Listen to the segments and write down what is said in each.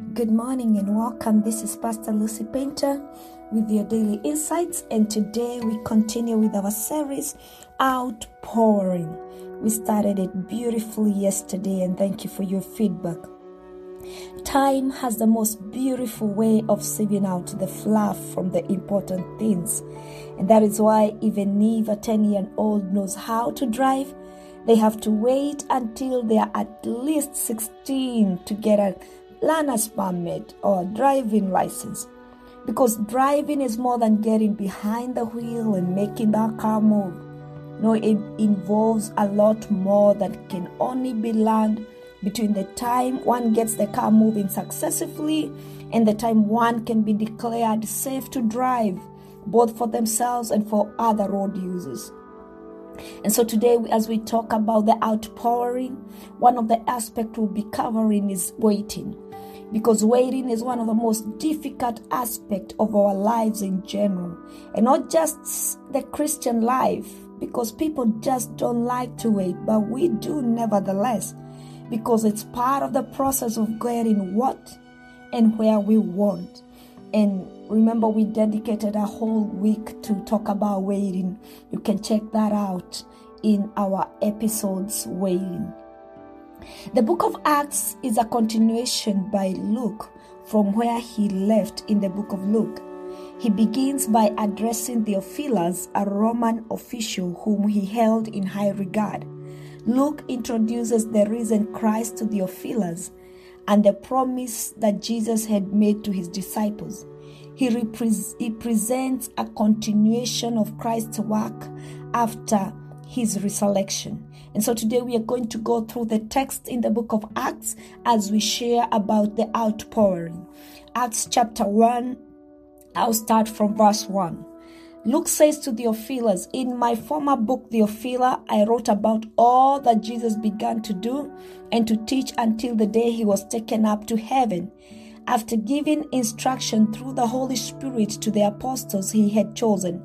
Good morning and welcome. This is Pastor Lucy Painter with your daily insights, and today we continue with our series Outpouring. We started it beautifully yesterday, and thank you for your feedback. Time has the most beautiful way of sieving out the fluff from the important things, and that is why even if a 10 year old knows how to drive, they have to wait until they are at least 16 to get a learner's permit or driving license. Because driving is more than getting behind the wheel and making that car move. No, it involves a lot more that can only be learned between the time one gets the car moving successfully and the time one can be declared safe to drive, both for themselves and for other road users. And so today, as we talk about the outpouring, one of the aspects we'll be covering is waiting because waiting is one of the most difficult aspects of our lives in general and not just the christian life because people just don't like to wait but we do nevertheless because it's part of the process of getting what and where we want. And remember we dedicated a whole week to talk about waiting. You can check that out in our episodes waiting the book of Acts is a continuation by Luke from where he left in the book of Luke. He begins by addressing Theophilus, a Roman official whom he held in high regard. Luke introduces the risen Christ to Theophilus and the promise that Jesus had made to his disciples. He, he presents a continuation of Christ's work after his resurrection. And so today we are going to go through the text in the book of Acts as we share about the outpouring. Acts chapter 1, I'll start from verse 1. Luke says to Theophilus, In my former book, Theophilus, I wrote about all that Jesus began to do and to teach until the day he was taken up to heaven, after giving instruction through the Holy Spirit to the apostles he had chosen.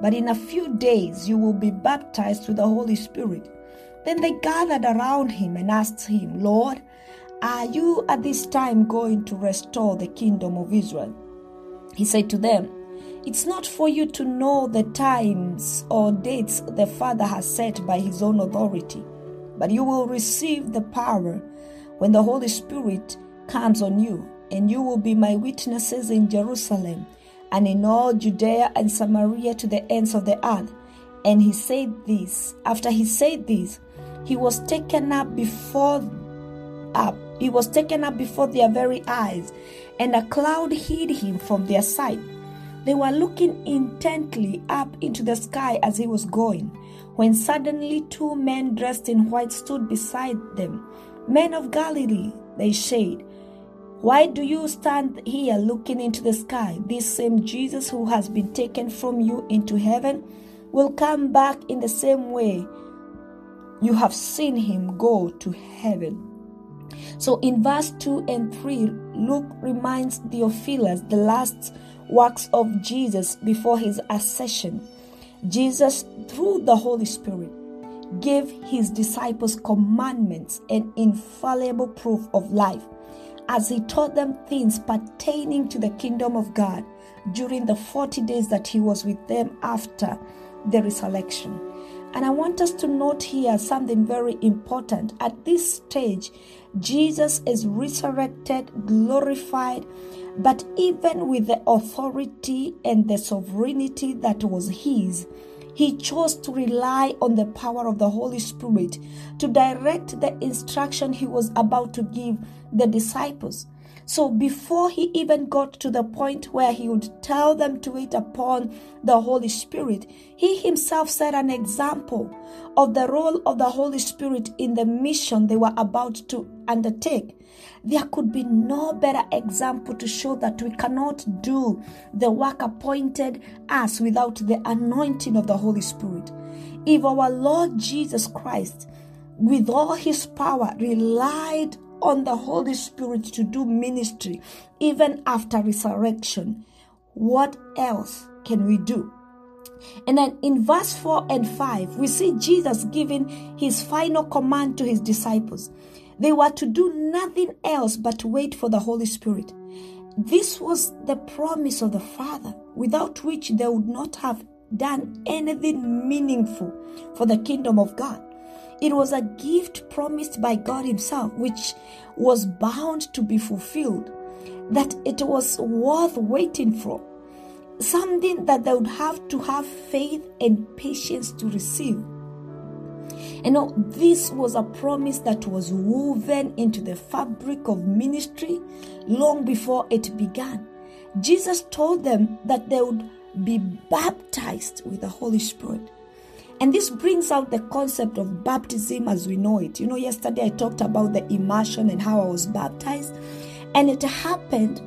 but in a few days you will be baptized with the Holy Spirit. Then they gathered around him and asked him, Lord, are you at this time going to restore the kingdom of Israel? He said to them, It's not for you to know the times or dates the Father has set by his own authority, but you will receive the power when the Holy Spirit comes on you, and you will be my witnesses in Jerusalem and in all Judea and Samaria to the ends of the earth. And he said this. After he said this, he was taken up before up. He was taken up before their very eyes, and a cloud hid him from their sight. They were looking intently up into the sky as he was going, when suddenly two men dressed in white stood beside them. Men of Galilee, they said, why do you stand here looking into the sky? This same Jesus who has been taken from you into heaven will come back in the same way you have seen him go to heaven. So in verse 2 and 3, Luke reminds Theophilus the last works of Jesus before his ascension. Jesus, through the Holy Spirit, gave his disciples commandments and infallible proof of life as he taught them things pertaining to the kingdom of God during the 40 days that he was with them after the resurrection. And I want us to note here something very important. At this stage, Jesus is resurrected, glorified, but even with the authority and the sovereignty that was his, he chose to rely on the power of the Holy Spirit to direct the instruction he was about to give the disciples. So before he even got to the point where he would tell them to wait upon the Holy Spirit, he himself set an example of the role of the Holy Spirit in the mission they were about to undertake. There could be no better example to show that we cannot do the work appointed us without the anointing of the Holy Spirit. If our Lord Jesus Christ, with all his power, relied on the Holy Spirit to do ministry even after resurrection, what else can we do? And then in verse 4 and 5, we see Jesus giving his final command to his disciples. They were to do nothing else but wait for the Holy Spirit. This was the promise of the Father, without which they would not have done anything meaningful for the kingdom of God. It was a gift promised by God Himself, which was bound to be fulfilled, that it was worth waiting for. Something that they would have to have faith and patience to receive. You know, this was a promise that was woven into the fabric of ministry long before it began. Jesus told them that they would be baptized with the Holy Spirit. And this brings out the concept of baptism as we know it. You know, yesterday I talked about the immersion and how I was baptized, and it happened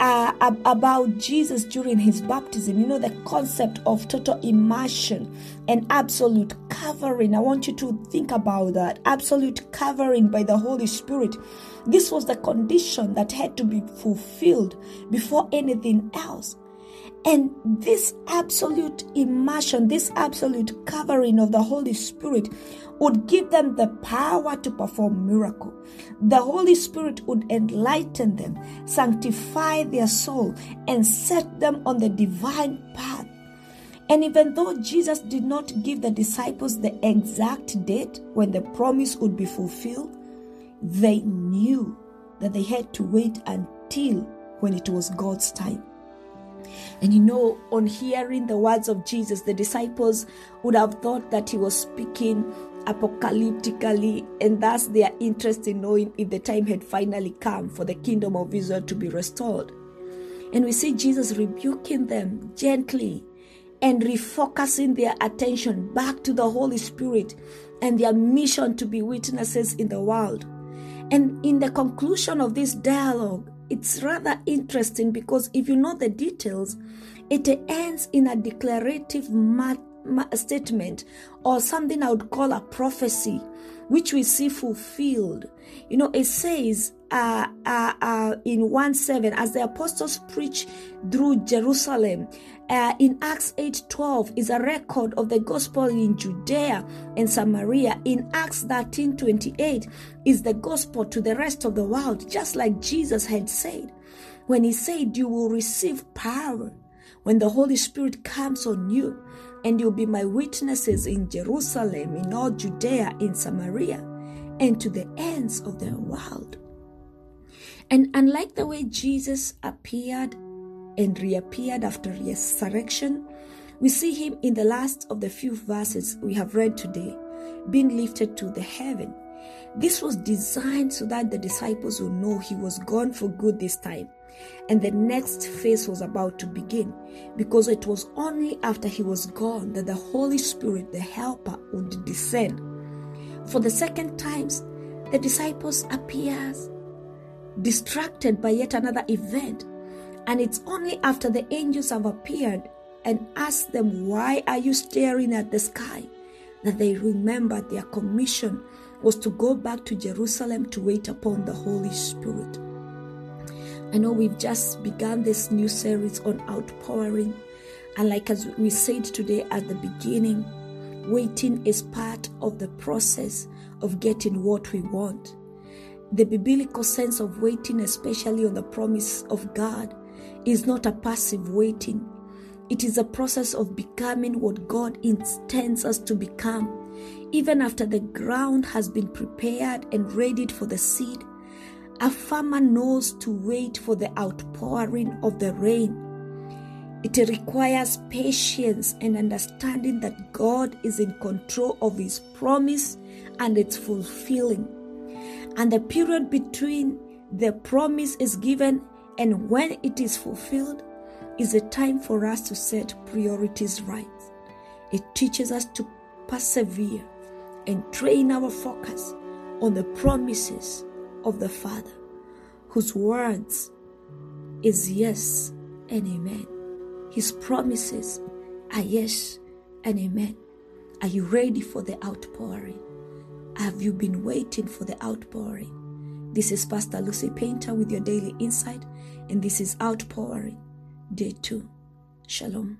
uh, about Jesus during his baptism. You know, the concept of total immersion and absolute covering. I want you to think about that absolute covering by the Holy Spirit. This was the condition that had to be fulfilled before anything else. And this absolute immersion, this absolute covering of the Holy Spirit would give them the power to perform miracle. The Holy Spirit would enlighten them, sanctify their soul, and set them on the divine path. And even though Jesus did not give the disciples the exact date when the promise would be fulfilled, they knew that they had to wait until when it was God's time. And you know, on hearing the words of Jesus, the disciples would have thought that he was speaking apocalyptically, and thus their interest in knowing if the time had finally come for the kingdom of Israel to be restored. And we see Jesus rebuking them gently and refocusing their attention back to the Holy Spirit and their mission to be witnesses in the world. And in the conclusion of this dialogue, it's rather interesting because if you know the details, it ends in a declarative statement or something I would call a prophecy, which we see fulfilled. You know, it says uh, uh, uh, in 1 7, as the apostles preach through Jerusalem, uh, in Acts 8 12 is a record of the gospel in Judea and Samaria. In Acts 13 28 is the gospel to the rest of the world, just like Jesus had said when he said, You will receive power when the Holy Spirit comes on you, and you'll be my witnesses in Jerusalem, in all Judea, in Samaria, and to the ends of the world. And unlike the way Jesus appeared and reappeared after resurrection, we see him in the last of the few verses we have read today, being lifted to the heaven. This was designed so that the disciples would know he was gone for good this time and the next phase was about to begin because it was only after he was gone that the Holy Spirit, the Helper, would descend. For the second times, the disciples appears distracted by yet another event, and it's only after the angels have appeared and asked them, Why are you staring at the sky? that they remembered their commission was to go back to Jerusalem to wait upon the Holy Spirit. I know we've just begun this new series on outpouring. And like as we said today at the beginning, waiting is part of the process of getting what we want. The biblical sense of waiting, especially on the promise of God, is not a passive waiting. It is a process of becoming what God intends us to become. Even after the ground has been prepared and readied for the seed, a farmer knows to wait for the outpouring of the rain. It requires patience and understanding that God is in control of His promise and its fulfilling. And the period between the promise is given, and when it is fulfilled, is a time for us to set priorities right. It teaches us to persevere and train our focus on the promises of the Father, whose words is yes and amen. His promises are yes and amen. Are you ready for the outpouring? Have you been waiting for the outpouring? This is Pastor Lucy Painter with your daily insight, and this is Outpouring, Day 2. Shalom.